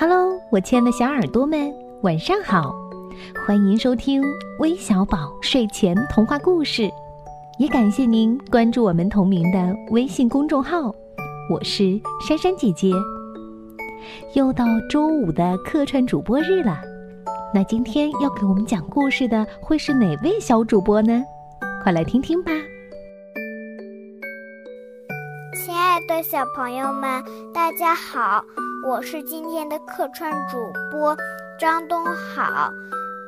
Hello，我亲爱的小耳朵们，晚上好！欢迎收听微小宝睡前童话故事，也感谢您关注我们同名的微信公众号。我是珊珊姐姐。又到周五的客串主播日了，那今天要给我们讲故事的会是哪位小主播呢？快来听听吧！亲爱的小朋友们，大家好，我是今天的客串主播张东好，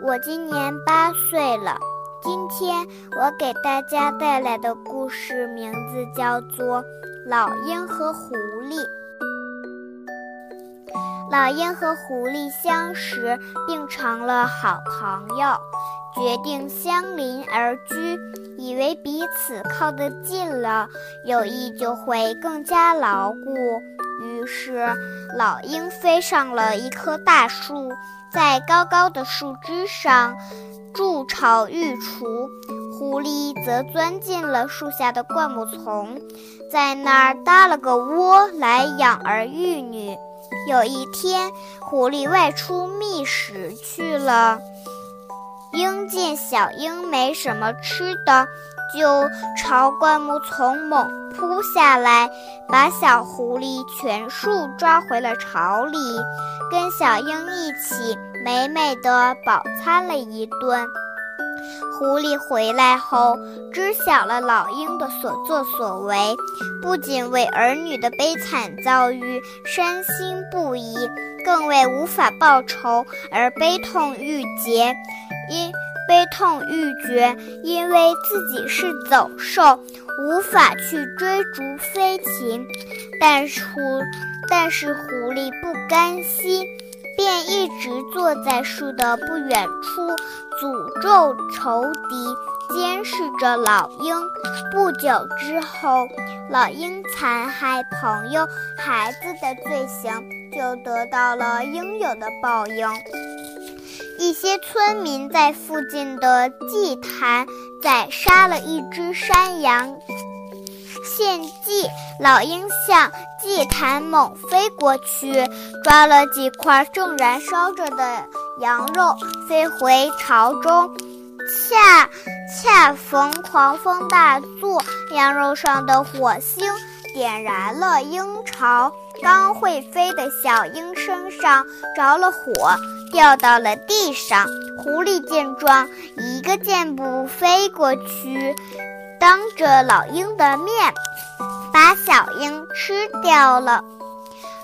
我今年八岁了。今天我给大家带来的故事名字叫做《老鹰和狐狸》。老鹰和狐狸相识，并成了好朋友，决定相邻而居，以为彼此靠得近了，友谊就会更加牢固。于是，老鹰飞上了一棵大树，在高高的树枝上筑巢育雏；狐狸则钻进了树下的灌木丛，在那儿搭了个窝来养儿育女。有一天，狐狸外出觅食去了。鹰见小鹰没什么吃的，就朝灌木丛猛扑下来，把小狐狸全数抓回了巢里，跟小鹰一起美美的饱餐了一顿。狐狸回来后，知晓了老鹰的所作所为，不仅为儿女的悲惨遭遇伤心不已，更为无法报仇而悲痛欲绝。因悲痛欲绝，因为自己是走兽，无法去追逐飞禽。但是，但是狐狸不甘心。便一直坐在树的不远处，诅咒仇敌，监视着老鹰。不久之后，老鹰残害朋友、孩子的罪行就得到了应有的报应。一些村民在附近的祭坛宰杀了一只山羊。献祭，老鹰向祭坛猛飞过去，抓了几块正燃烧着的羊肉，飞回巢中。恰恰逢狂风大作，羊肉上的火星点燃了鹰巢。刚会飞的小鹰身上着了火，掉到了地上。狐狸见状，一个箭步飞过去。当着老鹰的面，把小鹰吃掉了。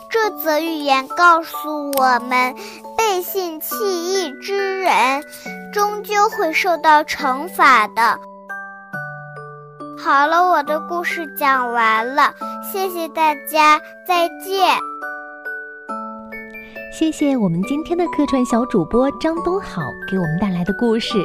这则寓言告诉我们，背信弃义之人，终究会受到惩罚的。好了，我的故事讲完了，谢谢大家，再见。谢谢我们今天的客串小主播张东好给我们带来的故事。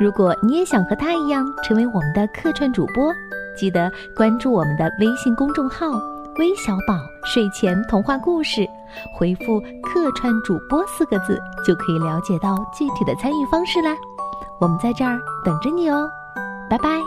如果你也想和他一样成为我们的客串主播，记得关注我们的微信公众号“微小宝睡前童话故事”，回复“客串主播”四个字，就可以了解到具体的参与方式啦。我们在这儿等着你哦，拜拜。